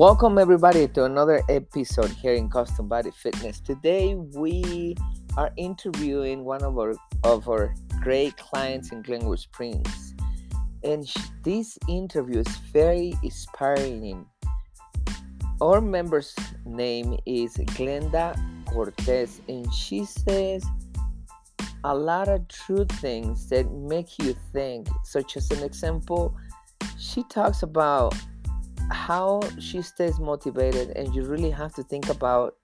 Welcome everybody to another episode here in Custom Body Fitness. Today we are interviewing one of our of our great clients in Glenwood Springs, and sh- this interview is very inspiring. Our member's name is Glenda Cortez, and she says a lot of true things that make you think. Such as an example, she talks about how she stays motivated and you really have to think about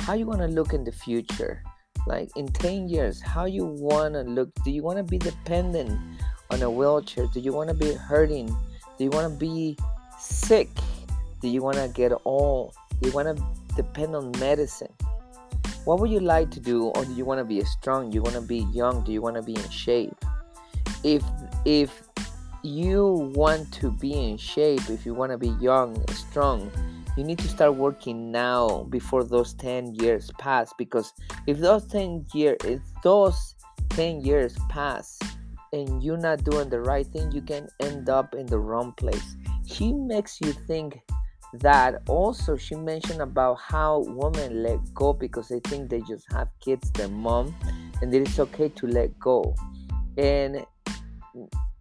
how you want to look in the future like in 10 years how you want to look do you want to be dependent on a wheelchair do you want to be hurting do you want to be sick do you want to get old do you want to depend on medicine what would you like to do or do you want to be strong do you want to be young do you want to be in shape if if you want to be in shape, if you want to be young, strong, you need to start working now before those 10 years pass because if those 10 years if those 10 years pass and you're not doing the right thing you can end up in the wrong place. She makes you think that. Also she mentioned about how women let go because they think they just have kids their mom and it is okay to let go. And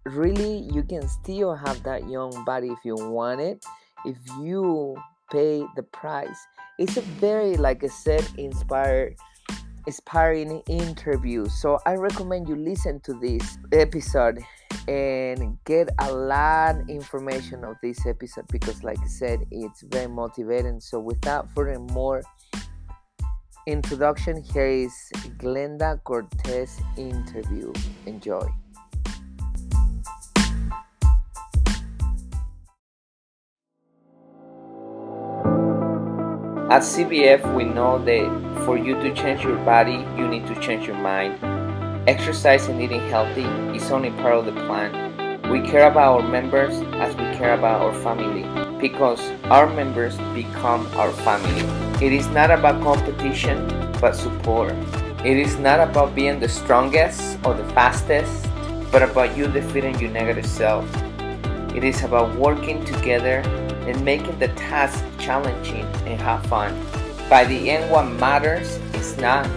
really you can still have that young body if you want it. If you pay the price it's a very like i said inspired inspiring interview. So i recommend you listen to this episode and get a lot information of this episode because like i said it's very motivating. So without further more introduction here is glenda cortez interview. Enjoy At CBF, we know that for you to change your body, you need to change your mind. Exercise and eating healthy is only part of the plan. We care about our members as we care about our family because our members become our family. It is not about competition but support. It is not about being the strongest or the fastest, but about you defeating your negative self. It is about working together and making the task challenging and have fun. By the end, what matters is not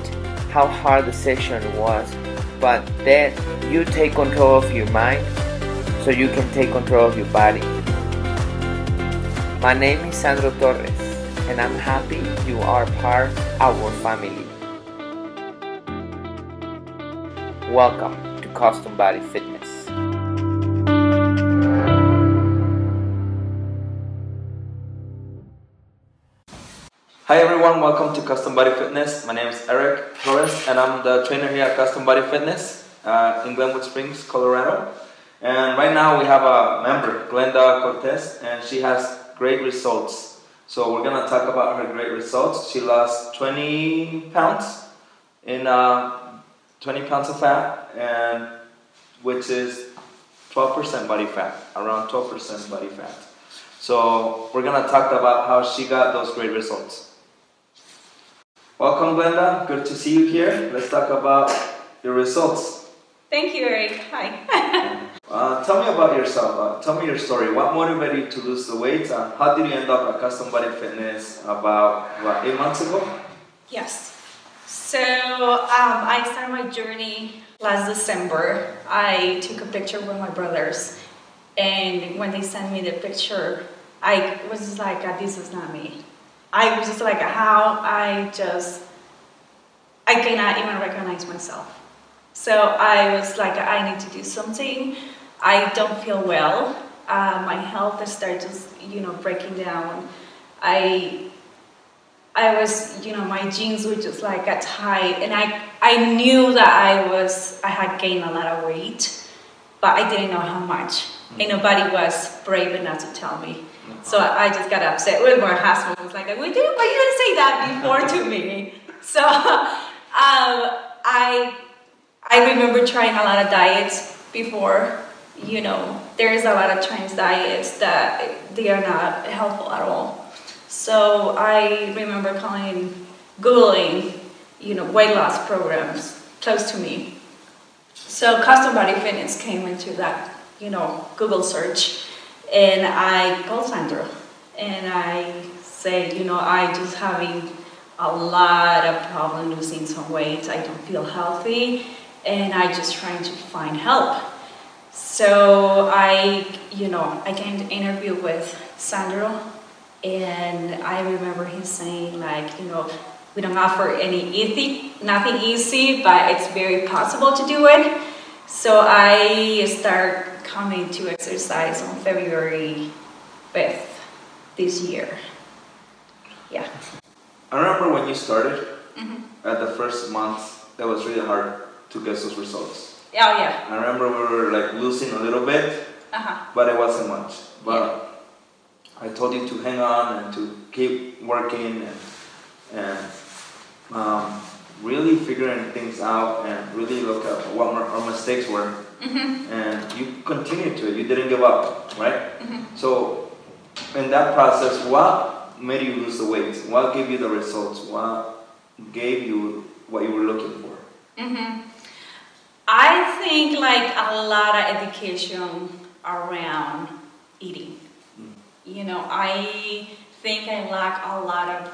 how hard the session was, but that you take control of your mind so you can take control of your body. My name is Sandro Torres, and I'm happy you are part of our family. Welcome to Custom Body Fitness. Everyone, welcome to Custom Body Fitness. My name is Erick Torres and I'm the trainer here at Custom Body Fitness uh, in Glenwood Springs, Colorado. And right now we have a member, Glenda Cortez, and she has great results. So we're gonna talk about her great results. She lost 20 pounds in uh, 20 pounds of fat, and which is 12% body fat, around 12% body fat. So we're gonna talk about how she got those great results. Welcome, Glenda. Good to see you here. Let's talk about your results. Thank you, Erick. Hi. Uh, tell me about yourself. Uh, tell me your story. What motivated you to lose the weight? Uh, how did you end up at Custom Body Fitness about what eight months ago? yes. So um, I started my journey last December. I took a picture with my brothers, and when they sent me the picture, I was just like, "Ah, "This is not me." I was just like, "How I just I cannot even recognize myself." So I was like, "I need to do something." I don't feel well. Uh, my health started just you know breaking down. I I was, you know, my jeans were just like got tight, and I I knew that I was I had gained a lot of weight, but I didn't know how much, and nobody was brave enough to tell me. So I just got upset with my husband. Was like, "Why didn't why you didn't say that before to me?" So um, I I remember trying a lot of diets before. You know, there's a lot of Chinese diets that they are not helpful at all. So I remember calling, Googling, you know, weight loss programs close to me. So custom body fitness came into that, you know, Google search, and I called Sandra, and I say, you know, I just having a lot of problem losing some weight. I don't feel healthy, and I just trying to find help. So I, you know, I came to interview with Sandro, and I remember him saying like, you know, we don't offer any easy, nothing easy, but it's very possible to do it. So I start coming to exercise on February 5th this year. Yeah. I remember when you started, Mhm. at the first month, that was really hard to get those results. Oh yeah. I remember we were like losing a little bit, Uh huh. but it wasn't much. But I told you to hang on and to keep working and, and um, really figuring things out and really look at what our mistakes were. Mhm. And you continued to it. You didn't give up, right? Mhm. So in that process, what made you lose the weight? What gave you the results? What gave you what you were looking for? hmm I think like a lot of education around eating. You know, I think I lack a lot of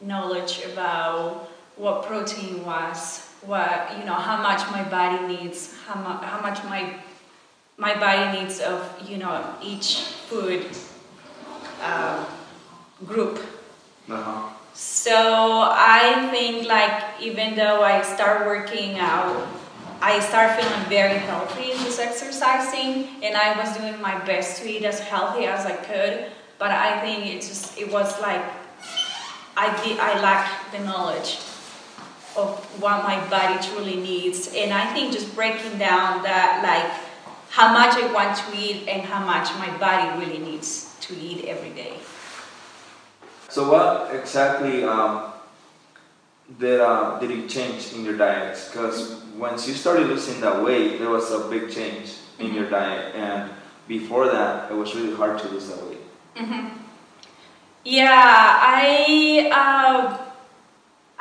knowledge about what protein was, what you know, how much my body needs, how much how much my my body needs of you know each food uh, group. Uh-huh. So I think like even though I start working out, I start feeling very healthy just exercising, and I was doing my best to eat as healthy as I could. But I think it just it was like I did I lack the knowledge of what my body truly needs, and I think just breaking down that like how much I want to eat and how much my body really needs to eat every day. So what exactly um, did uh, did you change in your diet? Because once you started losing that weight, there was a big change in your diet, and before that, it was really hard to lose that weight. hmm Yeah, I uh,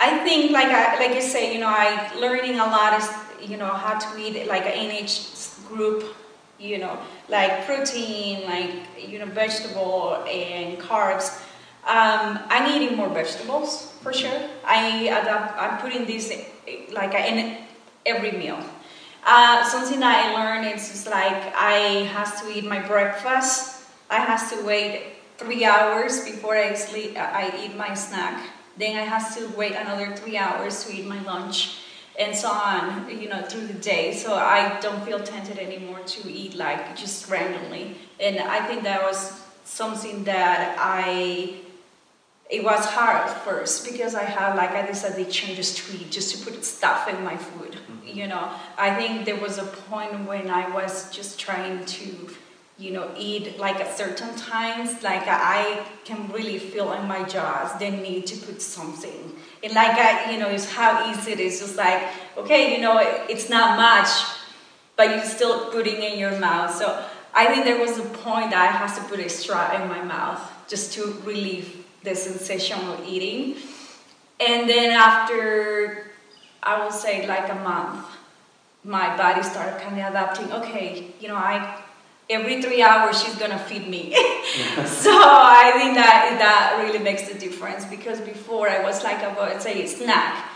I think like I like you say, you know, I learning a lot is you know how to eat like an NH group, you know, like protein, like you know vegetable and carbs. Um, I'm eating more vegetables for sure. I adapt. I'm putting this like in every meal. Uh, something that I learned is just like I has to eat my breakfast. I has to wait three hours before I sleep. I eat my snack. Then I have to wait another three hours to eat my lunch, and so on. You know, through the day. So I don't feel tempted anymore to eat like just randomly. And I think that was something that I it was hard at first because I had like I this addiction just to eat, just to put stuff in my food. Mm-hmm. You know, I think there was a point when I was just trying to, you know, eat like at certain times, like I can really feel in my jaws the need to put something. And like I, you know, it's how easy it is. Just like okay, you know, it, it's not much, but you're still putting in your mouth. So I think there was a point that I had to put a straw in my mouth just to relieve the sensation of eating. And then after, I would say like a month, my body started kind of adapting. Okay, you know, I every three hours she's gonna feed me. so I think that that really makes the difference because before I was like I would say a snack,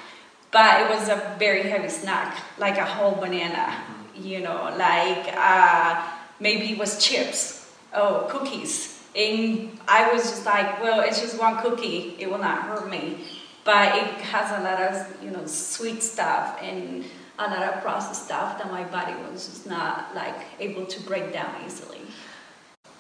but it was a very heavy snack, like a whole banana. You know, like uh, maybe it was chips, oh cookies and I was just like, well, it's just one cookie. It will not hurt me. But it has a lot of, you know, sweet stuff and a lot of processed stuff that my body was just not like able to break down easily.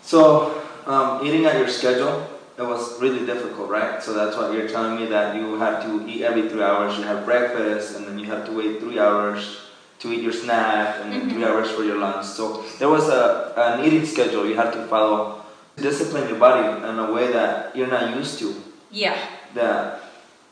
So um, eating at your schedule, it was really difficult, right? So that's why you're telling me that you have to eat every three hours. You have breakfast, and then you have to wait three hours to eat your snack, and then three hours for your lunch. So there was a an eating schedule you had to follow discipline your body in a way that you're not used to. Yeah. That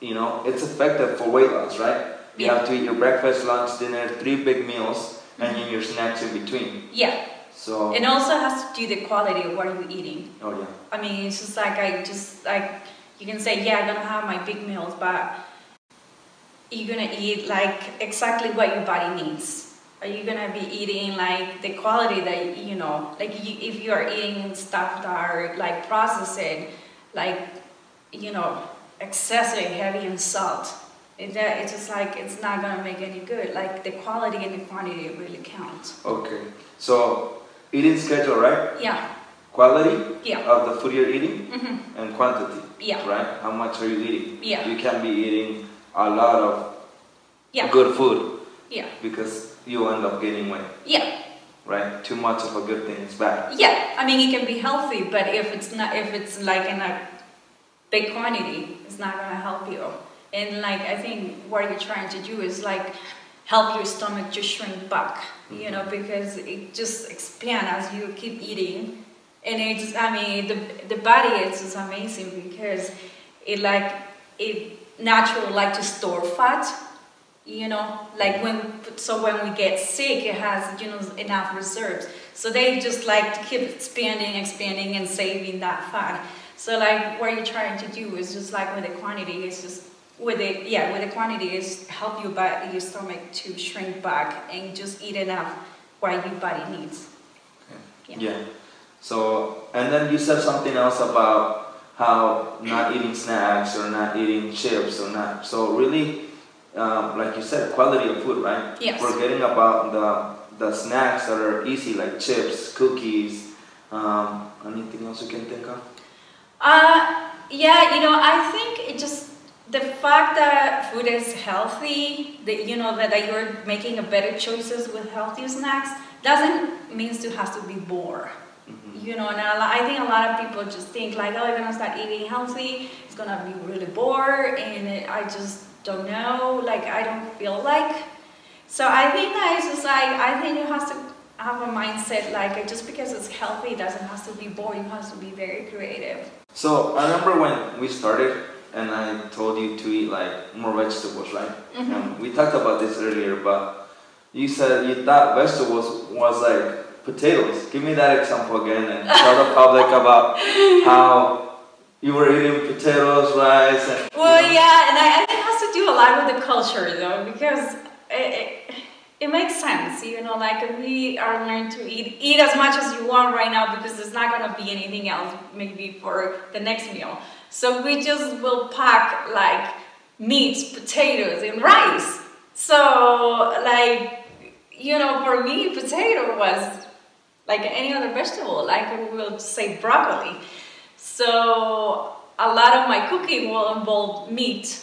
you know it's effective for weight loss, right? You Yeah. have to eat your breakfast, lunch, dinner, three big meals, and then your snacks in between. Yeah. So It also has to do the quality of what you're eating. oh yeah, I mean, it's just like I just like you can say, yeah, I'm gonna have my big meals, but you're gonna eat like exactly what your body needs. Are you gonna be eating like the quality that you know, like you, if you are eating stuff that are like processed, like, you know, excessively heavy in salt. It, it's just like it's not gonna make any good. Like the quality and the quantity really count. Okay. So eating schedule, right? Yeah, Quality yeah, of the food you're eating hmm and quantity, yeah, right? How much are you eating? Yeah. You can't be eating a lot of yeah, good food yeah, because you'll end up gaining weight, yeah, right? Too much of a good thing is bad. yeah. I mean, it can be healthy, but if it's not, if it's like in a big quantity, it's not gonna help you. And like I think what you're trying to do is like help your stomach to shrink back, you know, mm-hmm. because it just expand as you keep eating. And it's I mean the the body is just amazing because it like it naturally like to store fat, you know, like when so when we get sick it has you know enough reserves. So they just like to keep expanding, expanding and saving that fat. So like what you're trying to do is just like with the quantity, it's just with the yeah, with the quantity is help you body, your stomach to shrink back and just eat enough what your body needs. Yeah. Yeah. yeah. So, and then you said something else about how not eating snacks or not eating chips or not. So really, um, like you said, quality of food, right? Yes. Forgetting about the the snacks that are easy, like chips, cookies. Um, anything else you can think of? Uh, yeah, you know, I think the fact that food is healthy, that you know that, you're making a better choices with healthy snacks doesn't means to have to be bored. Mhm. You know, and I think a lot of people just think like, oh, I'm gonna start eating healthy. It's gonna be really bored, and it, I just don't know. Like, I don't feel like. So I think that it's just like I think you have to have a mindset like just because it's healthy doesn't have to be boring. You have to be very creative. So I remember when we started, and I told you to eat like more vegetables, right? Mhm. And we talked about this earlier, but you said you thought vegetables was like potatoes. Give me that example again and tell the public about how you were eating potatoes, rice, and Well, yeah, and I, I think it has to do a lot with the culture though, because it, it, it makes sense, you know, like we are learned to eat eat as much as you want right now because there's not gonna be anything else maybe for the next meal. So we just will pack like meats, potatoes, and rice. So like you know, for me, potato was like any other vegetable, like we will say broccoli. So a lot of my cooking will involve meat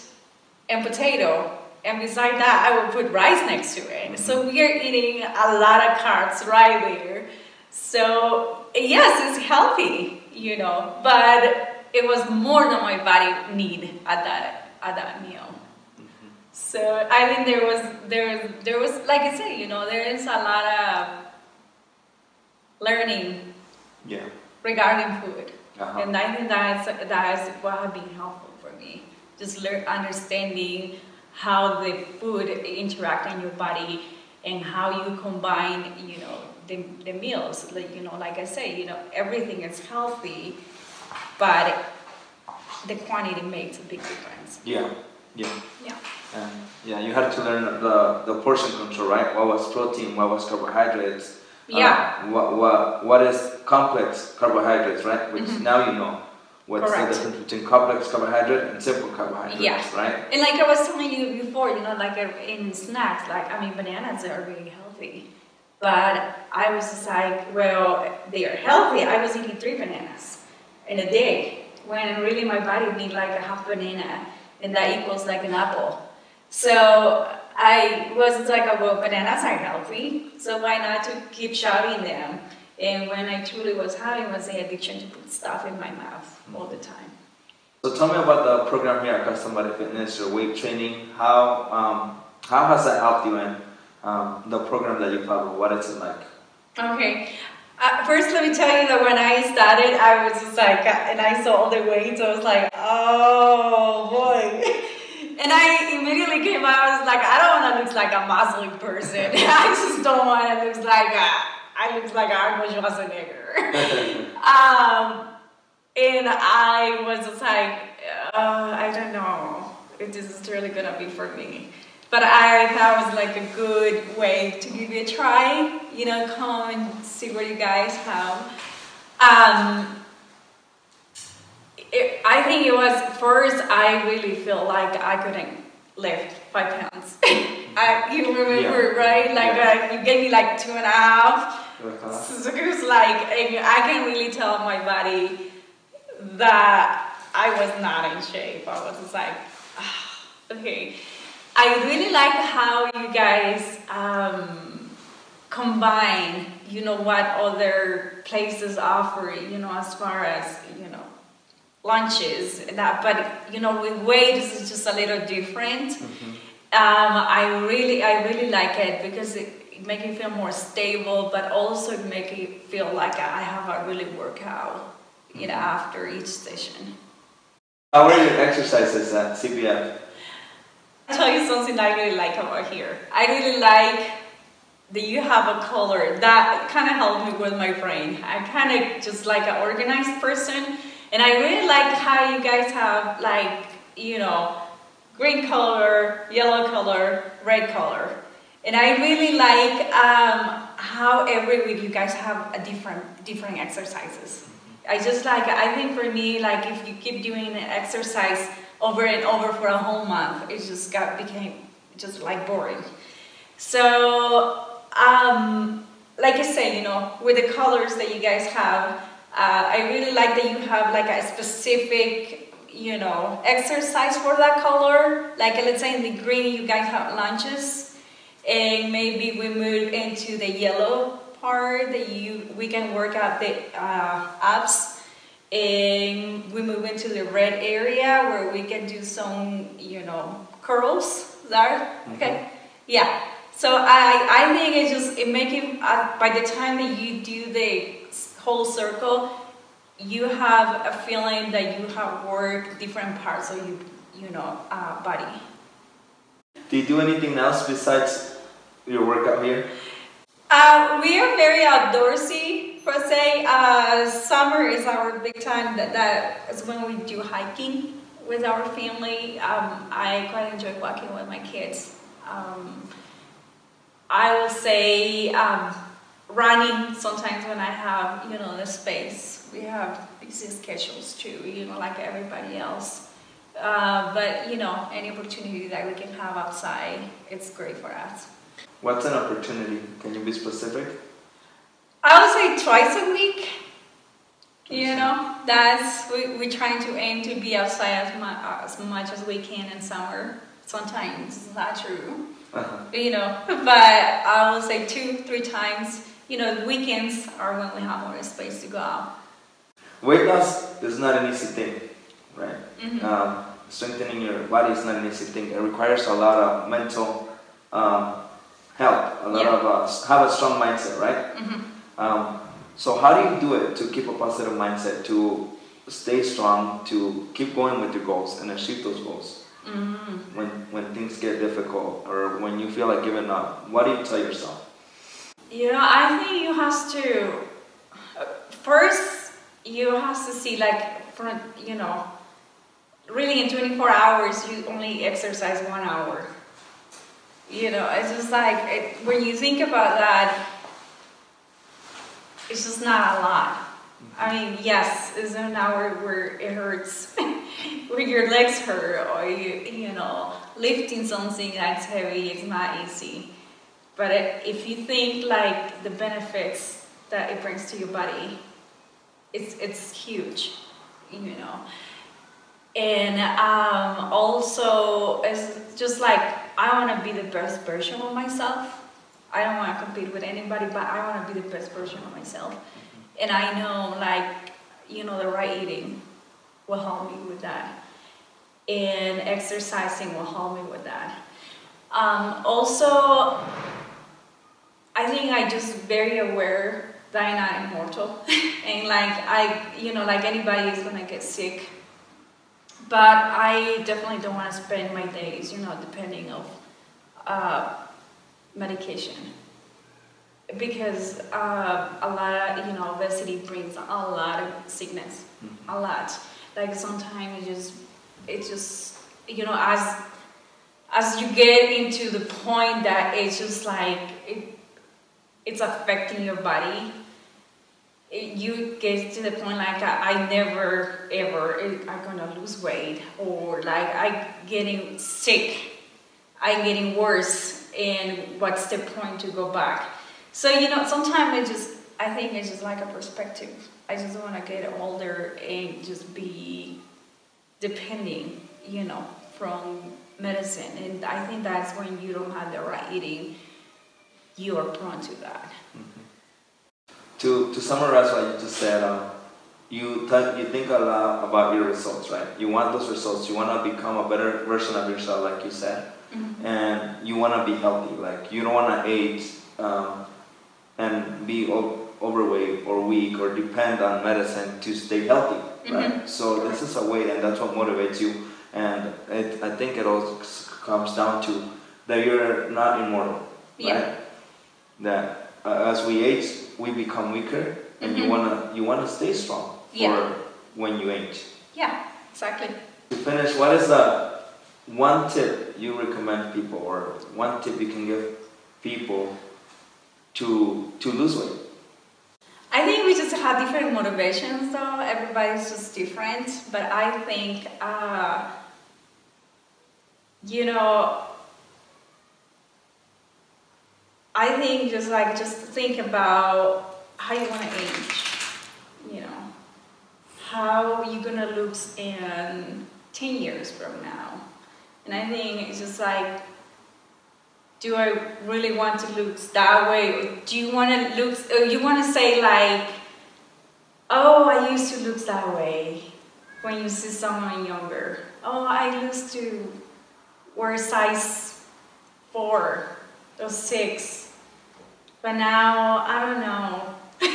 and potato, and beside that, I will put rice next to it. So mm-hmm. we are eating a lot of carbs right there. So yes, it's healthy, you know, but it was more than my body need at that at that meal. So I think there was there was there was like I said, you know, there is a lot of learning yeah. regarding food. Uh-huh. And I think that's that's what has been helpful for me. Just learn understanding how the food interact in your body and how you combine, you know, the, the meals. Like you know, like I say, you know, everything is healthy, but the quantity makes a big difference. Yeah, yeah. Yeah. And yeah, you had to learn the, the portion control, right? What was protein? What was carbohydrates? Yeah. Uh, what, what, what is complex carbohydrates, right? Which Mhm. now you know what's Correct. the difference between complex carbohydrate and simple carbohydrates, Yeah. right? And like I was telling you before, you know, like in snacks, like I mean, bananas are really healthy. But I was just like, well, they are healthy. I was eating three bananas in a day when really my body need like a half banana, and that equals like an apple. So I was like, well, bananas are healthy, so why not to keep shoving them? And when I truly was having was the addiction to put stuff in my mouth all the time. So tell me about the program here at Custom Body Fitness, your weight training. How um, how has that helped you and um, the program that you follow? What is it like? Okay. Uh, first, let me tell you that when I started, I was just like, and I saw all the weights, I was like, oh boy. And I immediately came out, I was like, I don't want to look like a muscly person. I just don't want to look like a, I look like Arnold Schwarzenegger. um, and I was just like, uh, I don't know if this is really gonna be for me. But I thought it was like a good way to give it a try. You know, come and see what you guys have. Um, it, I think it was first. I really feel like I couldn't lift five pounds. I, you remember, Yeah. right? Like Yeah. uh, you gave me like two and a half. So it was like I can really tell my body that I was not in shape. I was just like, ah, okay. I really like how you guys um, combine, you know, what other places offer, you know, as far as, you know, lunches and that, but, you know, with weight, this is just a little different. Mm-hmm. Um, I really, I really like it because it, it makes me feel more stable, but also it makes me feel like I have a really workout, you know, after each session. How are your exercises at CBF? I'll tell you something I really like about here. I really like that you have a color that kind of helped me with my brain. I kind of just like an organized person, and I really like how you guys have like you know green color, yellow color, red color, and I really like um, how every week you guys have a different different exercises. I just like I think for me like if you keep doing an exercise over and over for a whole month, it just got became just like boring. So um, like I say, you know, with the colors that you guys have, uh, I really like that you have like a specific, you know, exercise for that color. Like let's say in the green, you guys have lunches, and maybe we move into the yellow part that you we can work out the uh, abs, and we move into the red area where we can do some, you know, curls. There, okay, yeah. So I, I think it just it make it uh, by the time that you do the whole circle, you have a feeling that you have worked different parts of your, you know uh, body. Do you do anything else besides your workout here? Uh, we are very outdoorsy per se. Uh, summer is our big time. That, that is when we do hiking with our family. Um, I quite enjoy walking with my kids. Um, I will say um, running sometimes when I have you know the space. We have busy schedules too, you know, like everybody else. Uh, but you know, any opportunity that we can have outside, it's great for us. What's an opportunity? Can you be specific? I would say twice a week. You know, that's we we're trying to aim to be outside as much as much as we can in summer. Sometimes it's not true, Uh-huh. you know, but I would say two, three times. You know, weekends are when we have more space to go out. Weight loss is not an easy thing, right? Mhm. Um, strengthening your body is not an easy thing. It requires a lot of mental um, help, a lot Yeah. of uh, s- have a strong mindset, right? Mhm. Um, so how do you do it to keep a positive mindset, to stay strong, to keep going with your goals and achieve those goals Mhm. when when things get difficult or when you feel like giving up? What do you tell yourself? You know, I think you have to first you have to see like for you know really in 24 hours you only exercise one hour. You know, it's just like it, when you think about that, it's just not a lot. I mean, yes, it's an hour where it hurts, where your legs hurt, or you you know lifting something that's heavy is not easy. But it, if you think like the benefits that it brings to your body, it's it's huge, you know. And um, also, it's just like I want to be the best version of myself. I don't want to compete with anybody, but I want to be the best version of myself. And I know, like, you know, the right eating will help me with that, and exercising will help me with that. Um, also, I think I just very aware that I'm not immortal, and like I, you know, like anybody is gonna get sick. But I definitely don't want to spend my days, you know, depending of uh, medication, because uh, a lot of you know obesity brings a lot of sickness, a lot. Like sometimes it just, it just, you know, as as you get into the point that it's just like it, it's affecting your body you get to the point like I, I never ever I'm gonna lose weight or like I getting sick, I'm getting worse, and what's the point to go back? So you know, sometimes it just I think it's just like a perspective. I just want to get older and just be depending, you know, from medicine, and I think that's when you don't have the right eating, you are prone to that. Mm-hmm. To, to summarize what you just said, um, you, th- you think a lot about your results, right? You want those results. You want to become a better version of yourself, like you said. Mm-hmm. And you want to be healthy. Like, you don't want to age um, and be o- overweight or weak or depend on medicine to stay healthy, right? Mm-hmm. So, this is a way, and that's what motivates you. And it, I think it all comes down to that you're not immortal, yeah. right? That uh, as we age, we become weaker, and mm-hmm. you wanna you wanna stay strong for yeah. when you age. Yeah, exactly. To finish, what is the one tip you recommend people, or one tip you can give people to to lose weight? I think we just have different motivations, though. Everybody's just different, but I think, uh, you know, I think just like just think about how you want to age. You know, how you gonna look in ten years from now, and I think it's just like, do I really want to look that way? do you want to look? Or you want to say like, oh, I used to look that way when you see someone younger. Oh, I used to wear size four or six but now, I don't know.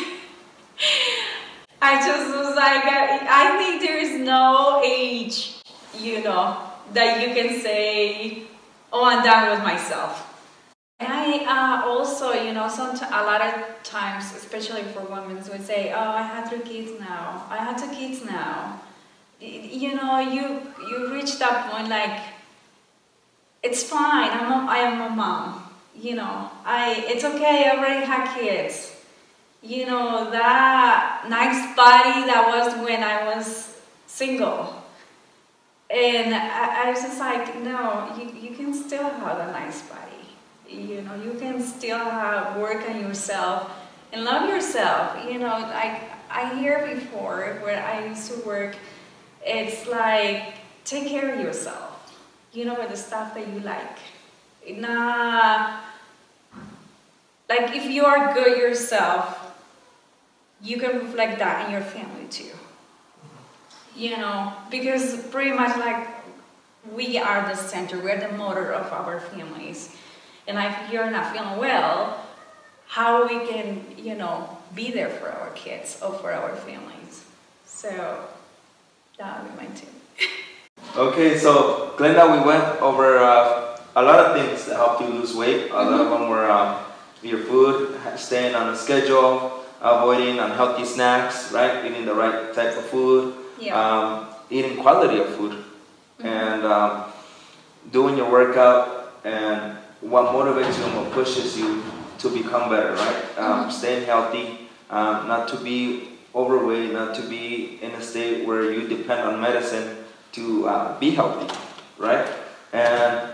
I just was like, I, think there is no age, you know, that you can say, oh, I'm done with myself. And I uh, also, you know, some a lot of times, especially for women, would say, "Oh, I have three kids now. I have two kids now." You know, you you reach that point like, it's fine. I'm a, I am a mom you know, I it's okay, I already had kids. You know, that nice body that was when I was single. And I, I was just like, no, you, you can still have a nice body. You know, you can still have work on yourself and love yourself. You know, I I hear before where I used to work, it's like take care of yourself. You know, with the stuff that you like. Nah, like if you are good yourself, you can reflect that in your family too. You know, because pretty much like we are the center, we're the motor of our families. And if you're not feeling well, how we can, you know, be there for our kids or for our families. So that would be my tip. okay, so Glenda, we went over uh, a lot of things that helped you lose weight. A lot mm-hmm. of them were um, your food, staying on a schedule, avoiding unhealthy snacks, right? Eating the right type of food, yeah. um, eating quality of food, mm-hmm. and um, doing your workout and what motivates you and what pushes you to become better, right? Um, mm-hmm. Staying healthy, um, not to be overweight, not to be in a state where you depend on medicine to uh, be healthy, right? And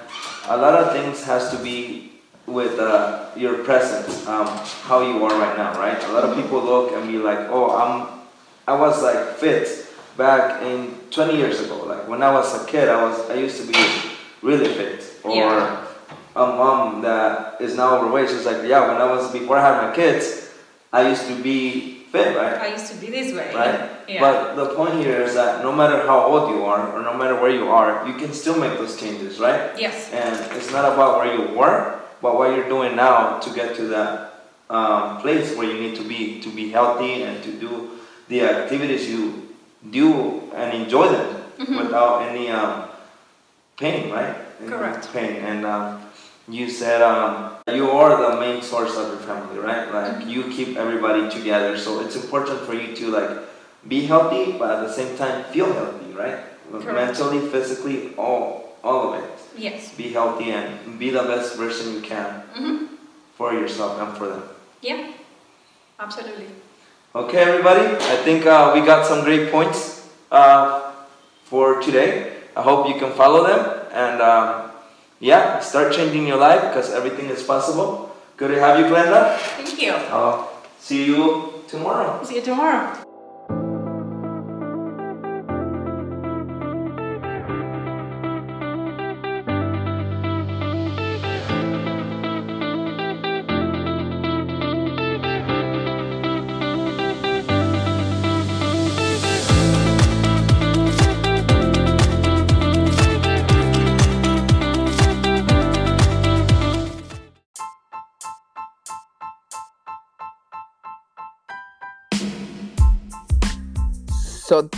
a lot of things has to be with uh, your presence, um, how you are right now, right? A lot of people look and be like, oh, I'm, I was like fit back in 20 years ago. Like when I was a kid, I was, I used to be really fit. Or yeah. a mom that is now overweight, she's like, yeah, when I was, before I had my kids, I used to be fit, right? I used to be this way. Right? Yeah. But the point here is that no matter how old you are, or no matter where you are, you can still make those changes, right? Yes. And it's not about where you were, but what you're doing now to get to that um, place where you need to be to be healthy and to do the activities you do and enjoy them mm-hmm. without any um, pain, right? Correct. Pain and um, you said um, you are the main source of your family, right? Like mm-hmm. you keep everybody together, so it's important for you to like be healthy, but at the same time feel healthy, right? Correct. Mentally, physically, all all of it. Yes. Be healthy and be the best version you can mm-hmm. for yourself and for them. Yeah, absolutely. Okay, everybody. I think uh, we got some great points uh, for today. I hope you can follow them and um, yeah, start changing your life because everything is possible. Good to have you, Glenda. Thank you. I'll see you tomorrow. See you tomorrow.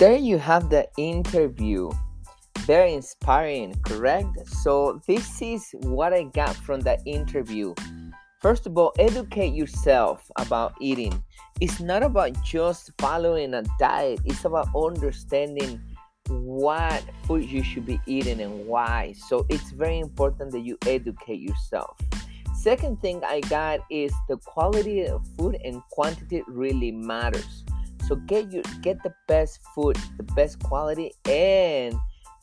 There you have the interview. Very inspiring, correct? So this is what I got from the interview. First of all, educate yourself about eating. It's not about just following a diet, it's about understanding what food you should be eating and why. So it's very important that you educate yourself. Second thing I got is the quality of food and quantity really matters. So get you get the best food, the best quality, and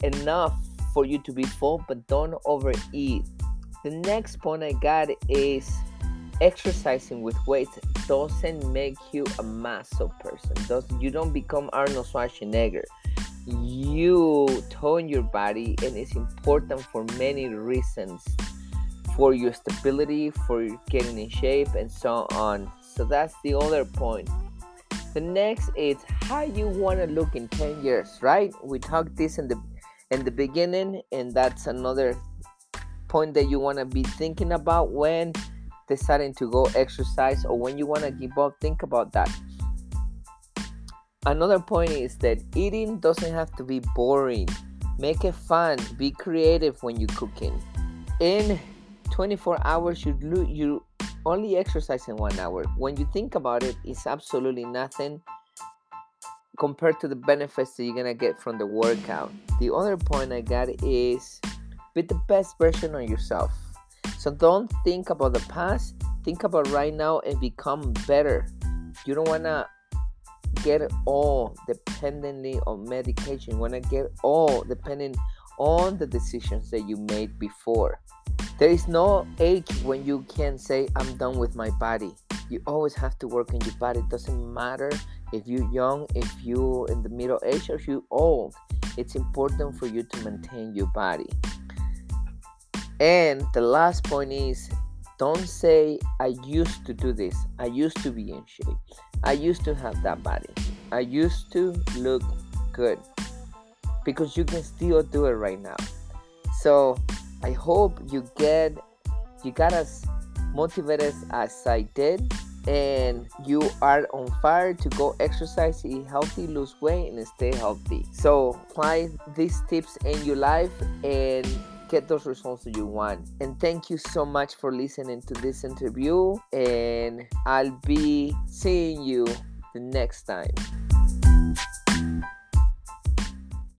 enough for you to be full, but don't overeat. The next point I got is exercising with weights doesn't make you a muscle person. Does you don't become Arnold Schwarzenegger. You tone your body, and it's important for many reasons for your stability, for getting in shape, and so on. So that's the other point. The next is how you want to look in 10 years, right? We talked this in the in the beginning, and that's another point that you want to be thinking about when deciding to go exercise or when you want to give up. Think about that. Another point is that eating doesn't have to be boring. Make it fun. Be creative when you're cooking. In 24 hours, you you only exercising one hour. When you think about it, it's absolutely nothing compared to the benefits that you're gonna get from the workout. The other point I got is be the best version of yourself. So don't think about the past, think about right now and become better. You don't wanna get all dependently on medication. You wanna get all depending on the decisions that you made before. There is no age when you can say, I'm done with my body. You always have to work on your body. It doesn't matter if you're young, if you're in the middle age, or if you're old. It's important for you to maintain your body. And the last point is don't say, I used to do this. I used to be in shape. I used to have that body. I used to look good. Because you can still do it right now. So I hope you get you got as motivated as I did and you are on fire to go exercise, eat healthy, lose weight, and stay healthy. So apply these tips in your life and get those results that you want. And thank you so much for listening to this interview. And I'll be seeing you the next time.